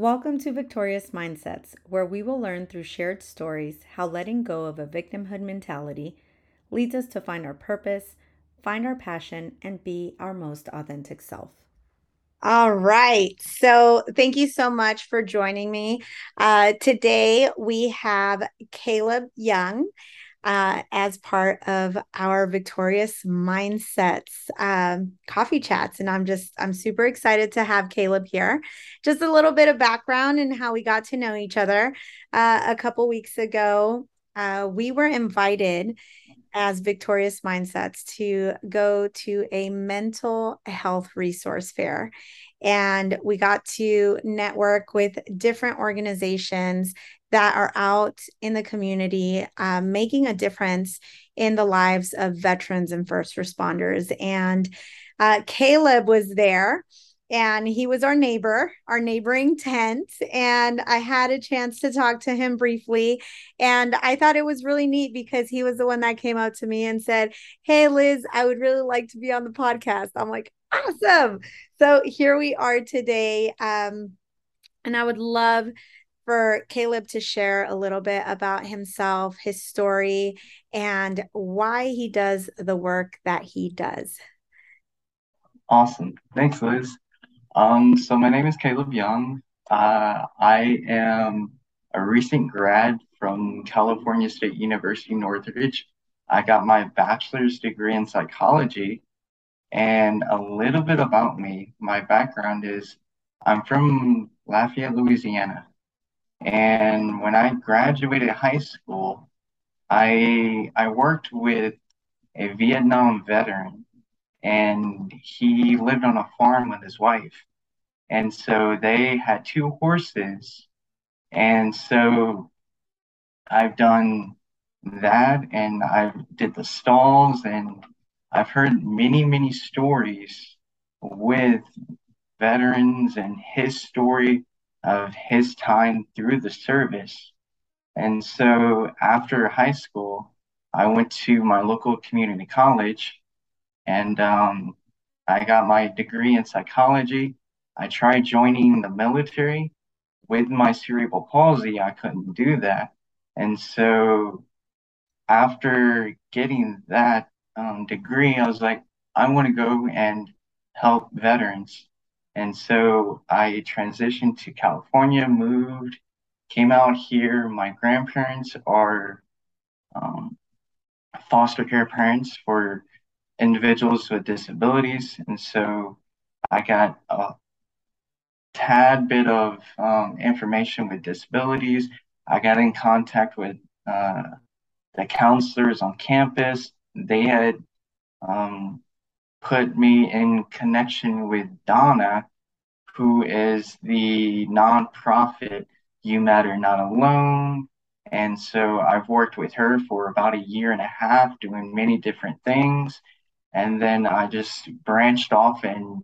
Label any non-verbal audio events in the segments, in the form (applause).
Welcome to Victorious Mindsets, where we will learn through shared stories how letting go of a victimhood mentality leads us to find our purpose, find our passion, and be our most authentic self. All right. So, thank you so much for joining me. Uh, today, we have Caleb Young uh, as part of our Victorious Mindsets um, coffee chats. And I'm just, I'm super excited to have Caleb here. Just a little bit of background and how we got to know each other. Uh, a couple weeks ago, uh, we were invited as Victorious Mindsets to go to a mental health resource fair. And we got to network with different organizations that are out in the community um, making a difference in the lives of veterans and first responders. And uh, Caleb was there and he was our neighbor, our neighboring tent. And I had a chance to talk to him briefly. And I thought it was really neat because he was the one that came up to me and said, Hey, Liz, I would really like to be on the podcast. I'm like, Awesome. So here we are today. Um, and I would love for Caleb to share a little bit about himself, his story, and why he does the work that he does. Awesome. Thanks, Liz. Um, so my name is Caleb Young. Uh, I am a recent grad from California State University, Northridge. I got my bachelor's degree in psychology. And a little bit about me, my background is I'm from Lafayette, Louisiana. And when I graduated high school, I I worked with a Vietnam veteran and he lived on a farm with his wife. And so they had two horses. And so I've done that and I did the stalls and I've heard many, many stories with veterans and his story of his time through the service. And so after high school, I went to my local community college and um, I got my degree in psychology. I tried joining the military. With my cerebral palsy, I couldn't do that. And so after getting that um, degree, I was like, I want to go and help veterans. And so I transitioned to California, moved, came out here. My grandparents are um, foster care parents for individuals with disabilities. And so I got a tad bit of um, information with disabilities. I got in contact with uh, the counselors on campus. They had um, put me in connection with Donna, who is the nonprofit You Matter Not Alone. And so I've worked with her for about a year and a half doing many different things. And then I just branched off and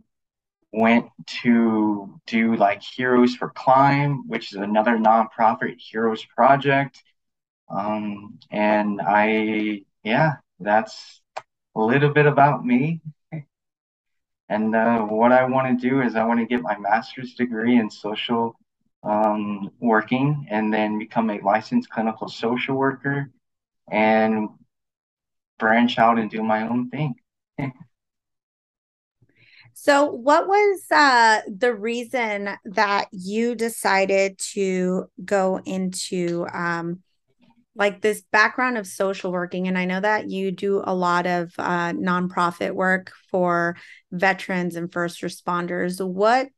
went to do like Heroes for Climb, which is another nonprofit heroes project. Um, and I, yeah, that's a little bit about me. And uh, what I want to do is I want to get my master's degree in social um, working and then become a licensed clinical social worker and branch out and do my own thing. (laughs) so, what was uh, the reason that you decided to go into um, like this background of social working and i know that you do a lot of uh, nonprofit work for veterans and first responders. What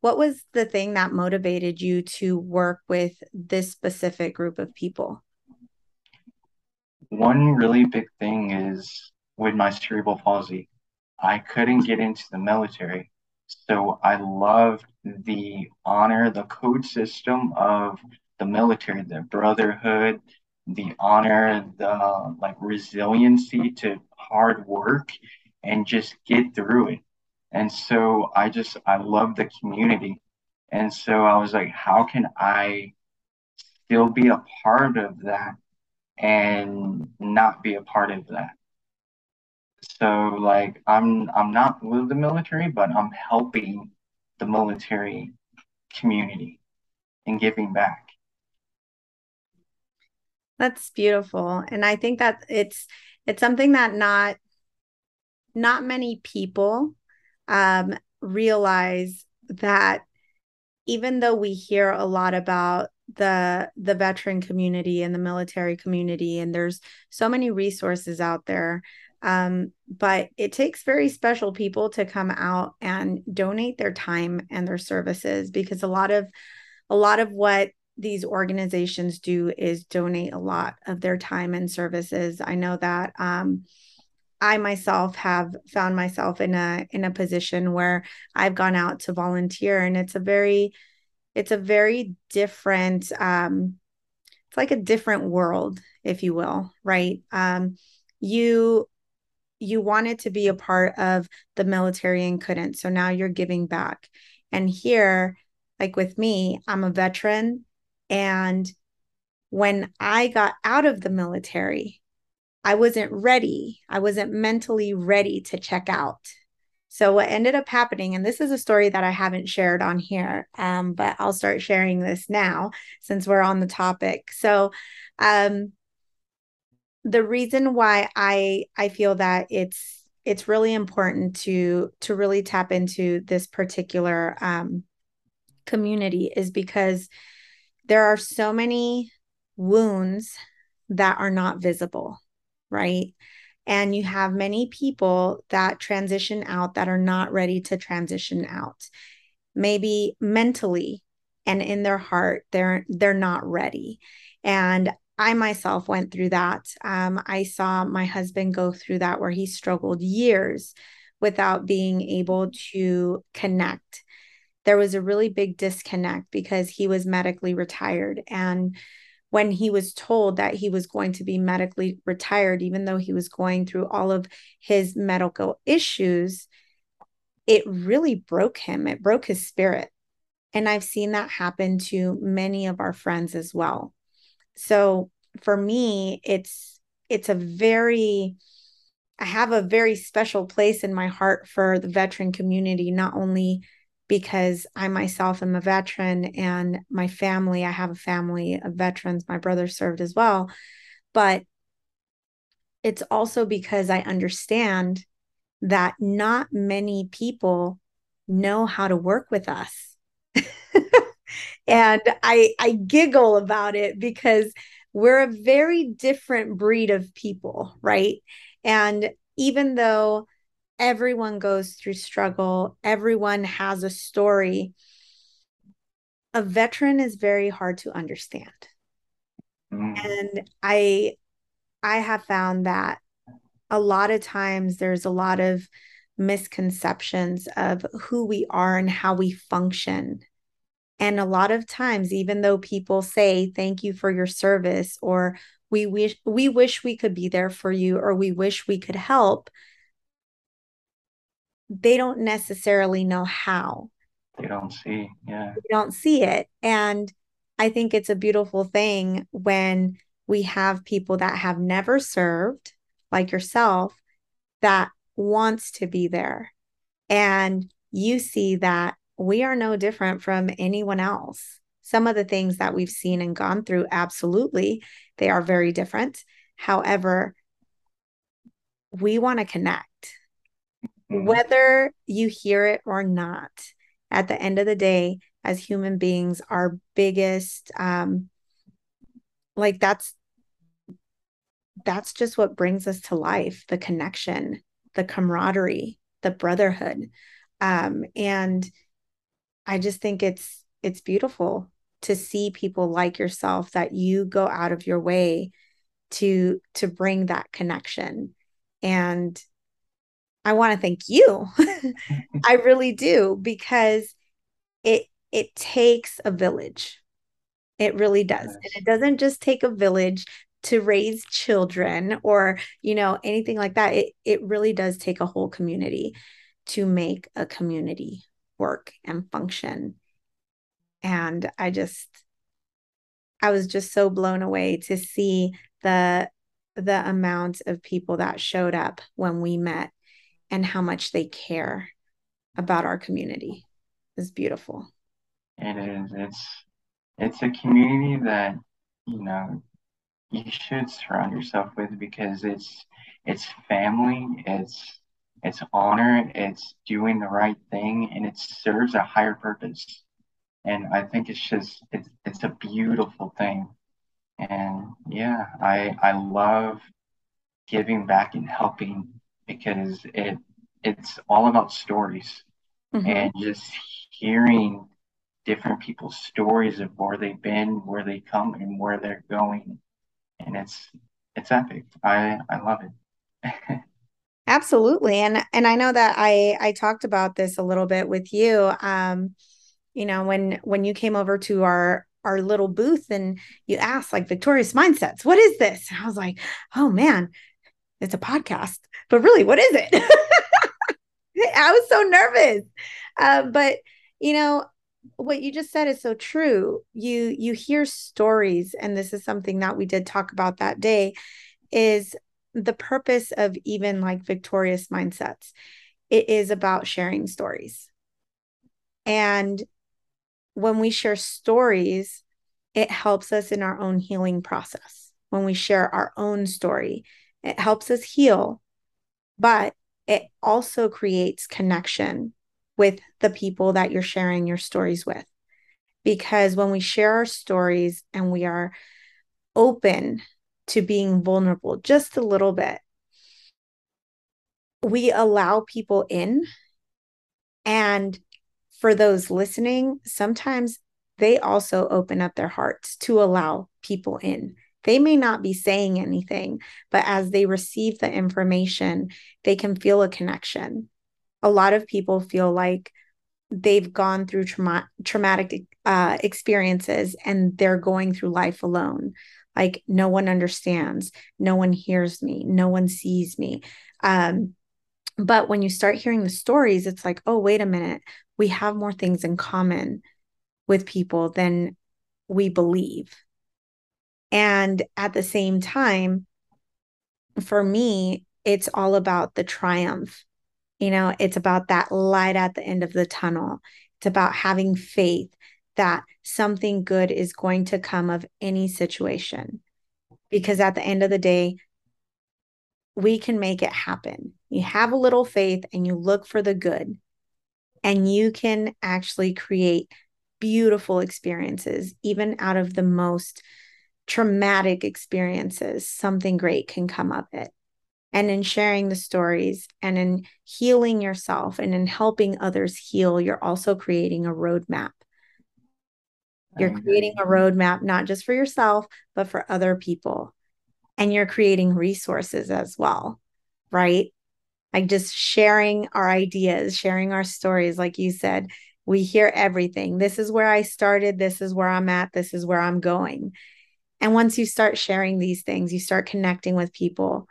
what was the thing that motivated you to work with this specific group of people? One really big thing is with my cerebral palsy i couldn't get into the military. So i loved the honor the code system of the military the brotherhood the honor, the like resiliency to hard work and just get through it. And so I just, I love the community. And so I was like, how can I still be a part of that and not be a part of that? So like I'm I'm not with the military, but I'm helping the military community. and giving back. That's beautiful. And I think that it's it's something that not not many people um, realize that even though we hear a lot about the the veteran community and the military community and there's so many resources out there um, but it takes very special people to come out and donate their time and their services because a lot of a lot of what these organizations do is donate a lot of their time and services. I know that um, I myself have found myself in a in a position where I've gone out to volunteer and it's a very it's a very different um it's like a different world if you will right? Um you you wanted to be a part of the military and couldn't so now you're giving back. And here like with me I'm a veteran and when I got out of the military I wasn't ready. I wasn't mentally ready to check out. So, what ended up happening, and this is a story that I haven't shared on here, um, but I'll start sharing this now since we're on the topic. So, um, the reason why I I feel that it's it's really important to to really tap into this particular um, community is because there are so many wounds that are not visible right? And you have many people that transition out that are not ready to transition out. Maybe mentally and in their heart, they're they're not ready. And I myself went through that. Um, I saw my husband go through that where he struggled years without being able to connect. There was a really big disconnect because he was medically retired and when he was told that he was going to be medically retired, even though he was going through all of his medical issues, it really broke him. It broke his spirit. And I've seen that happen to many of our friends as well. So for me, it's it's a very I have a very special place in my heart for the veteran community, not only because I myself am a veteran and my family, I have a family of veterans. My brother served as well. But it's also because I understand that not many people know how to work with us. (laughs) and I I giggle about it because we're a very different breed of people, right? And even though everyone goes through struggle, everyone has a story. A veteran is very hard to understand. Mm. And I I have found that a lot of times there's a lot of misconceptions of who we are and how we function. And a lot of times, even though people say, thank you for your service, or we wish we wish we could be there for you, or we wish we could help, they don't necessarily know how. They don't see, yeah. They don't see it. And I think it's a beautiful thing when we have people that have never served, like yourself, that wants to be there. And you see that we are no different from anyone else. Some of the things that we've seen and gone through, absolutely, they are very different. However, we want to connect mm-hmm. whether you hear it or not. At the end of the day, as human beings, our biggest, um, like that's that's just what brings us to life the connection the camaraderie the brotherhood um, and i just think it's it's beautiful to see people like yourself that you go out of your way to to bring that connection and I want to thank you. (laughs) (laughs) I really do because it it takes a village. It really does. Yes. And it doesn't just take a village to raise children or, you know, anything like that. It it really does take a whole community to make a community work and function. And I just I was just so blown away to see the the amount of people that showed up when we met and how much they care about our community is beautiful. It is. It's it's a community that, you know, you should surround yourself with because it's it's family, it's it's honor, it's doing the right thing, and it serves a higher purpose. And I think it's just it's it's a beautiful thing. And yeah, I I love giving back and helping because it it's all about stories mm-hmm. and just hearing different people's stories of where they've been, where they come, and where they're going, and it's it's epic. I I love it. (laughs) Absolutely, and and I know that I I talked about this a little bit with you. Um, you know when when you came over to our our little booth and you asked like victorious mindsets what is this and i was like oh man it's a podcast but really what is it? (laughs) I was so nervous. Uh, but you know what you just said is so true. You you hear stories and this is something that we did talk about that day is the purpose of even like victorious mindsets. It is about sharing stories. And when we share stories it helps us in our own healing process. When we share our own story it helps us heal but it also creates connection with the people that you're sharing your stories with. Because when we share our stories and we are open to being vulnerable just a little bit, we allow people in. And for those listening, sometimes they also open up their hearts to allow people in. They may not be saying anything, but as they receive the information, they can feel a connection a lot of people feel like they've gone through trauma- traumatic uh, experiences and they're going through life alone. Like no one understands, no one hears me, no one sees me. Um, but when you start hearing the stories, it's like, oh, wait a minute, we have more things in common with people than we believe. And at the same time, for me, it's all about the triumph you know, it's about that light at the end of the tunnel. It's about having faith that something good is going to come of any situation. Because at the end of the day, we can make it happen. You have a little faith and you look for the good, and you can actually create beautiful experiences, even out of the most traumatic experiences. Something great can come of it and in sharing the stories and in healing yourself and in helping others heal, you're also creating a roadmap. You're creating a roadmap, not just for yourself, but for other people. And you're creating resources as well, right? Like just sharing our ideas, sharing our stories. Like you said, we hear everything. This is where I started. This is where I'm at. This is where I'm going. And once you start sharing these things, you start connecting with people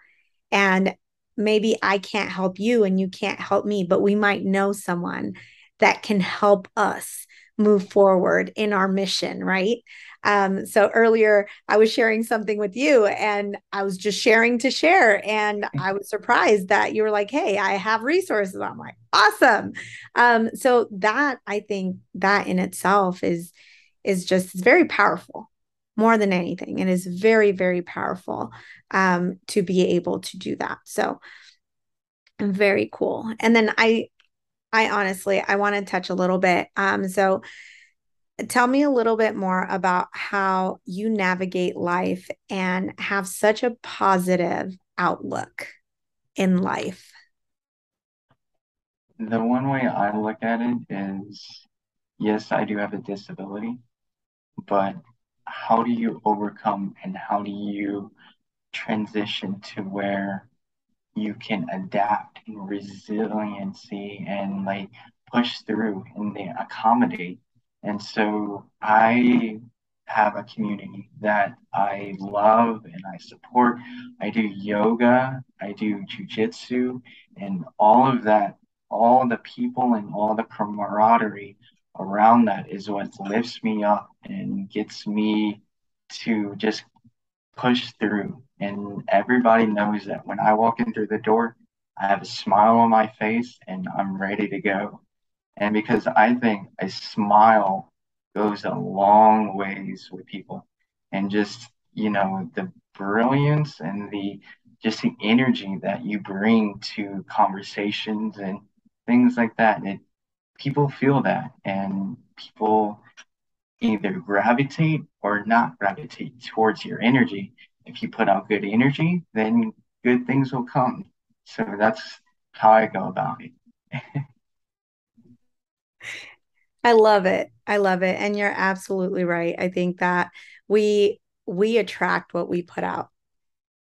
and maybe I can't help you and you can't help me, but we might know someone that can help us move forward in our mission, right? Um, so earlier I was sharing something with you and I was just sharing to share. And I was surprised that you were like, hey, I have resources. I'm like, awesome. Um, so that I think that in itself is is just very powerful more than anything. It is very, very powerful um, to be able to do that. So very cool. And then I, I honestly, I want to touch a little bit. Um, so tell me a little bit more about how you navigate life and have such a positive outlook in life. The one way I look at it is yes, I do have a disability, but how do you overcome and how do you transition to where you can adapt in resiliency and like push through and they accommodate. And so I have a community that I love and I support. I do yoga, I do jujitsu, and all of that, all the people and all the camaraderie around that is what lifts me up and gets me to just push through. And everybody knows that when I walk in through the door, I have a smile on my face and I'm ready to go. And because I think a smile goes a long ways with people. And just, you know, the brilliance and the just the energy that you bring to conversations and things like that. It people feel that and people either gravitate or not gravitate towards your energy. If you put out good energy, then good things will come. So that's how I go about it. (laughs) I love it. I love it. And you're absolutely right. I think that we we attract what we put out.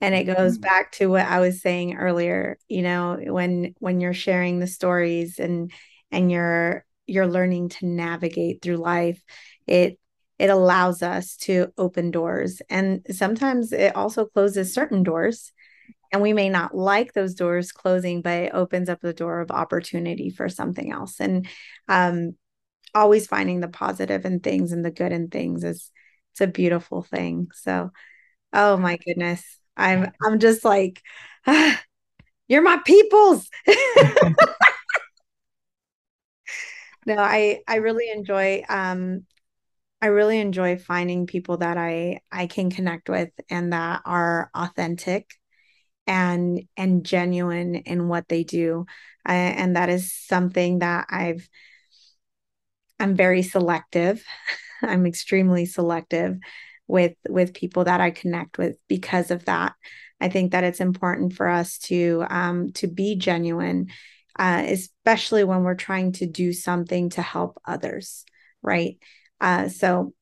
And it goes mm-hmm. back to what I was saying earlier, you know, when when you're sharing the stories and and you're you're learning to navigate through life, it it allows us to open doors. And sometimes it also closes certain doors. And we may not like those doors closing, but it opens up the door of opportunity for something else. And um, always finding the positive in things and the good in things is it's a beautiful thing. So, oh my goodness, I'm I'm just like, ah, (sighs) you're my peoples. (laughs) (laughs) no, I I really enjoy um I really enjoy finding people that I I can connect with and that are authentic and and genuine in what they do. I, and that is something that I've I'm very selective. (laughs) I'm extremely selective with with people that I connect with because of that. I think that it's important for us to um, to be genuine, uh, especially when we're trying to do something to help others, right? Uh, so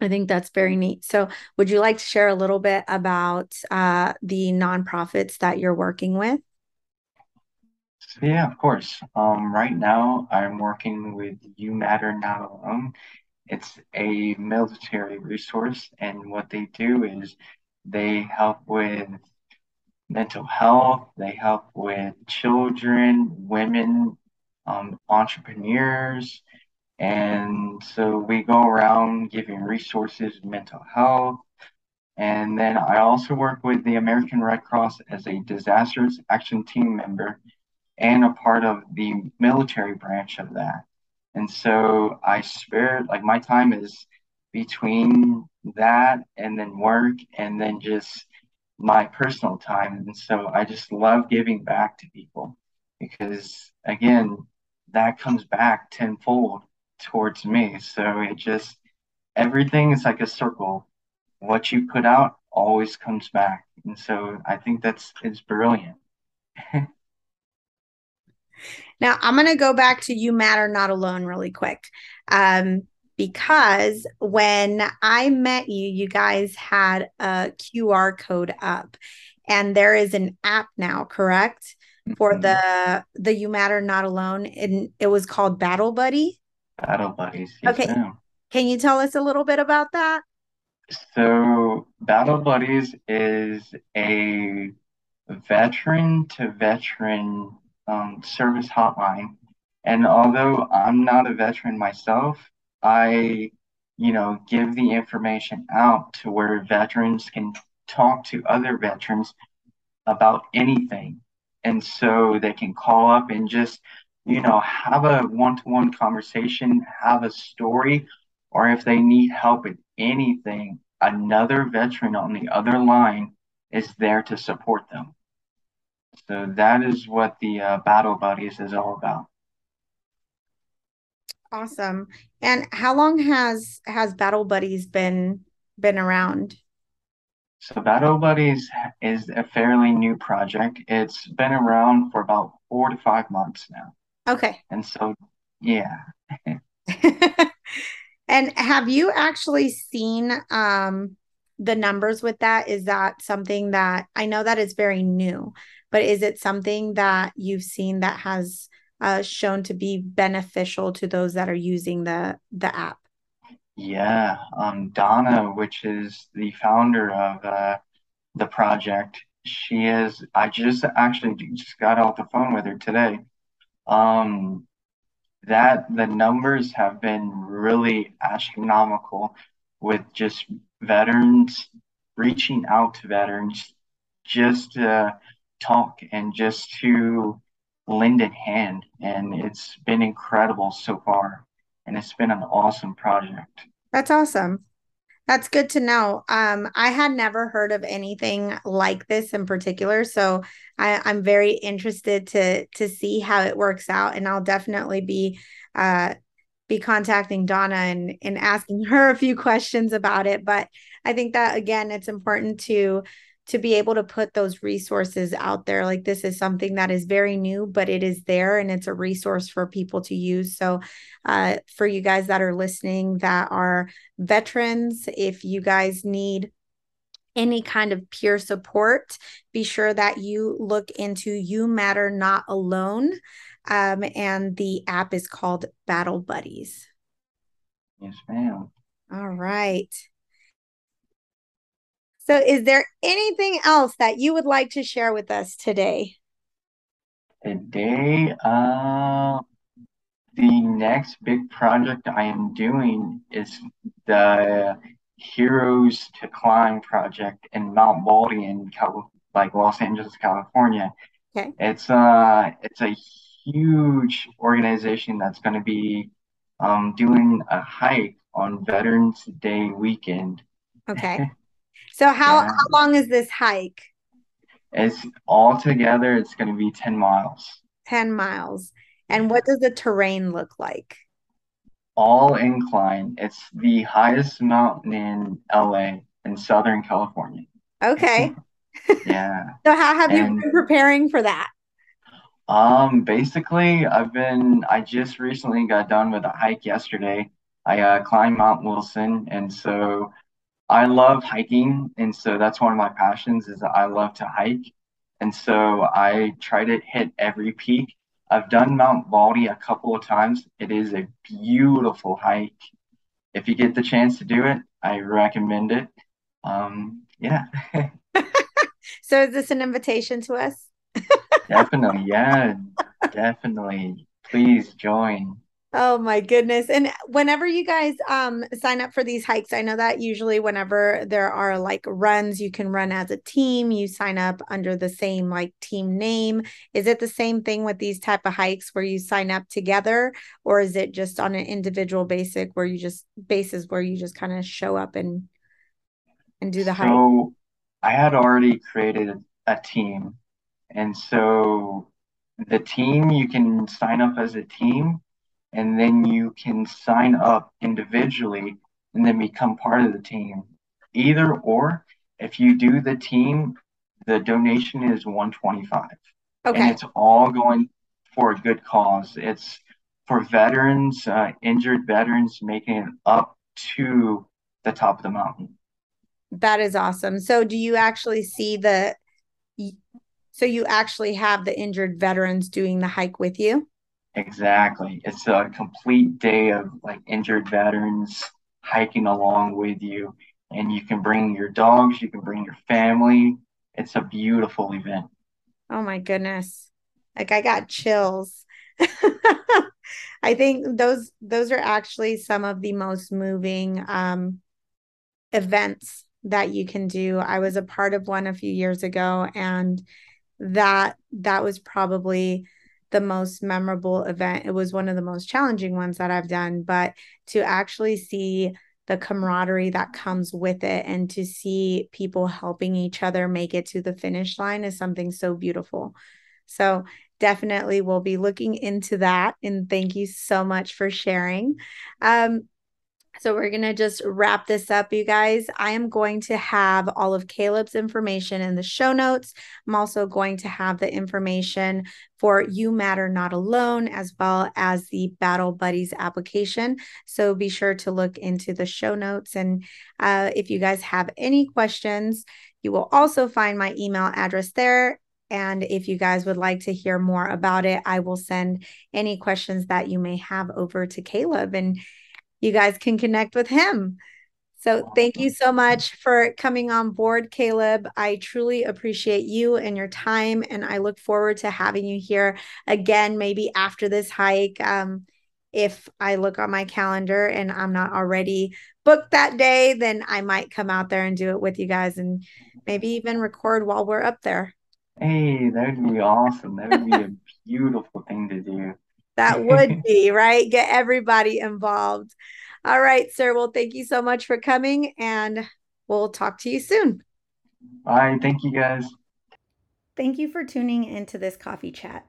I think that's very neat. So, would you like to share a little bit about uh, the nonprofits that you're working with? Yeah, of course. Um, right now, I'm working with You Matter Not Alone. It's a military resource, and what they do is they help with mental health, they help with children, women, um, entrepreneurs. And so we go around giving resources, mental health. And then I also work with the American Red Cross as a disasters action team member and a part of the military branch of that. And so I spare like my time is between that and then work and then just my personal time. And so I just love giving back to people because again, that comes back tenfold towards me. So it just everything is like a circle. What you put out always comes back. And so I think that's it's brilliant. (laughs) Now, I'm going to go back to You Matter Not Alone really quick. Um, because when I met you, you guys had a QR code up, and there is an app now, correct? For mm-hmm. the the You Matter Not Alone, and it was called Battle Buddy. Battle Buddies. Yes, okay. Ma'am. Can you tell us a little bit about that? So, Battle Buddies is a veteran to veteran um, service hotline. And although I'm not a veteran myself, I, you know, give the information out to where veterans can talk to other veterans about anything. And so they can call up and just, you know, have a one to one conversation, have a story, or if they need help with anything, another veteran on the other line is there to support them. So that is what the uh, Battle Buddies is all about. Awesome. And how long has has Battle Buddies been been around? So Battle Buddies is a fairly new project. It's been around for about four to five months now. Okay. And so, yeah. (laughs) and have you actually seen um, the numbers with that? Is that something that I know that is very new, but is it something that you've seen that has uh, shown to be beneficial to those that are using the the app? Yeah, um, Donna, which is the founder of uh, the project, she is. I just actually just got off the phone with her today. Um, that the numbers have been really astronomical with just veterans reaching out to veterans just to talk and just to lend a hand. And it's been incredible so far. and it's been an awesome project. That's awesome. That's good to know. Um, I had never heard of anything like this in particular, so I, I'm very interested to to see how it works out, and I'll definitely be uh, be contacting Donna and and asking her a few questions about it. But I think that again, it's important to to be able to put those resources out there. Like this is something that is very new but it is there and it's a resource for people to use. So uh, for you guys that are listening that are veterans if you guys need any kind of peer support be sure that you look into you matter not alone um, and the app is called battle buddies. Yes ma'am. All right so, is there anything else that you would like to share with us today? Today, uh, the next big project I am doing is the Heroes to Climb project in Mount Baldy in Cal- like Los Angeles, California. Okay. It's uh it's a huge organization that's going to be um, doing a hike on Veterans Day weekend. Okay. (laughs) So how, yeah. how long is this hike? It's all together, it's going to be 10 miles. 10 miles. And what does the terrain look like? All incline. It's the highest mountain in LA in Southern California. Okay. (laughs) yeah. so how have and, you been preparing for that? Um, basically, I've been I just recently got done with a hike yesterday. I uh, climbed Mount Wilson, and so I love hiking, and so that's one of my passions is I love to hike. And so I try to hit every peak. I've done Mount Baldy a couple of times. It is a beautiful hike. If you get the chance to do it, I recommend it. Um, yeah. (laughs) so is this an invitation to us? definitely, yeah, definitely. Please join. Oh my goodness. And whenever you guys um sign up for these hikes, I know that usually whenever there are like runs, you can run as a team, you sign up under the same like team name. Is it the same thing with these type of hikes where you sign up together or is it just on an individual basic where you just basis where you just kind of show up and and do the so hike? So I had already created a team. And so the team you can sign up as a team and then you can sign up individually and then become part of the team. Either or, if you do the team, the donation is 125. Okay. And it's all going for a good cause. It's for veterans, uh, injured veterans making it up to the top of the mountain. That is awesome. So do you actually see the so you actually have the injured veterans doing the hike with you? Exactly. It's a complete day of like injured veterans hiking along with you. And you can bring your dogs, you can bring your family. It's a beautiful event. Oh my goodness. Like I got chills. (laughs) I think those those are actually some of the most moving um events that you can do. I was a part of one a few years ago and that that was probably the most memorable event. It was one of the most challenging ones that I've done, but to actually see the camaraderie that comes with it and to see people helping each other make it to the finish line is something so beautiful. So, definitely we'll be looking into that. And thank you so much for sharing. Um, so we're going to just wrap this up, you guys. I am going to have all of Caleb's information in the show notes. I'm also going to have the information for You Matter Not Alone, as well as the Battle Buddies application. So be sure to look into the show notes. And uh, if you guys have any questions, you will also find my email address there. And if you guys would like to hear more about it, I will send any questions that you may have over to Caleb. And you guys can connect with him. So thank you so much for coming on board, Caleb. I truly appreciate you and your time, and I look forward to having you here again, maybe after this hike. Um, if I look on my calendar and I'm not already booked that day, then I might come out there and do it with you guys and maybe even record while we're up there. Hey, that would be awesome. That would be a (laughs) beautiful thing to do. That would (laughs) be, right? Get everybody involved. All right, sir. Well, thank you so much for coming and we'll talk to you soon. Bye. Thank you guys. Thank you for tuning into this coffee chat.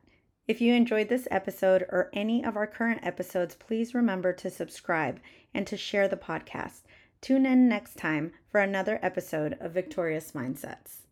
If you enjoyed this episode or any of our current episodes, please remember to subscribe and to share the podcast. Tune in next time for another episode of Victorious Mindsets.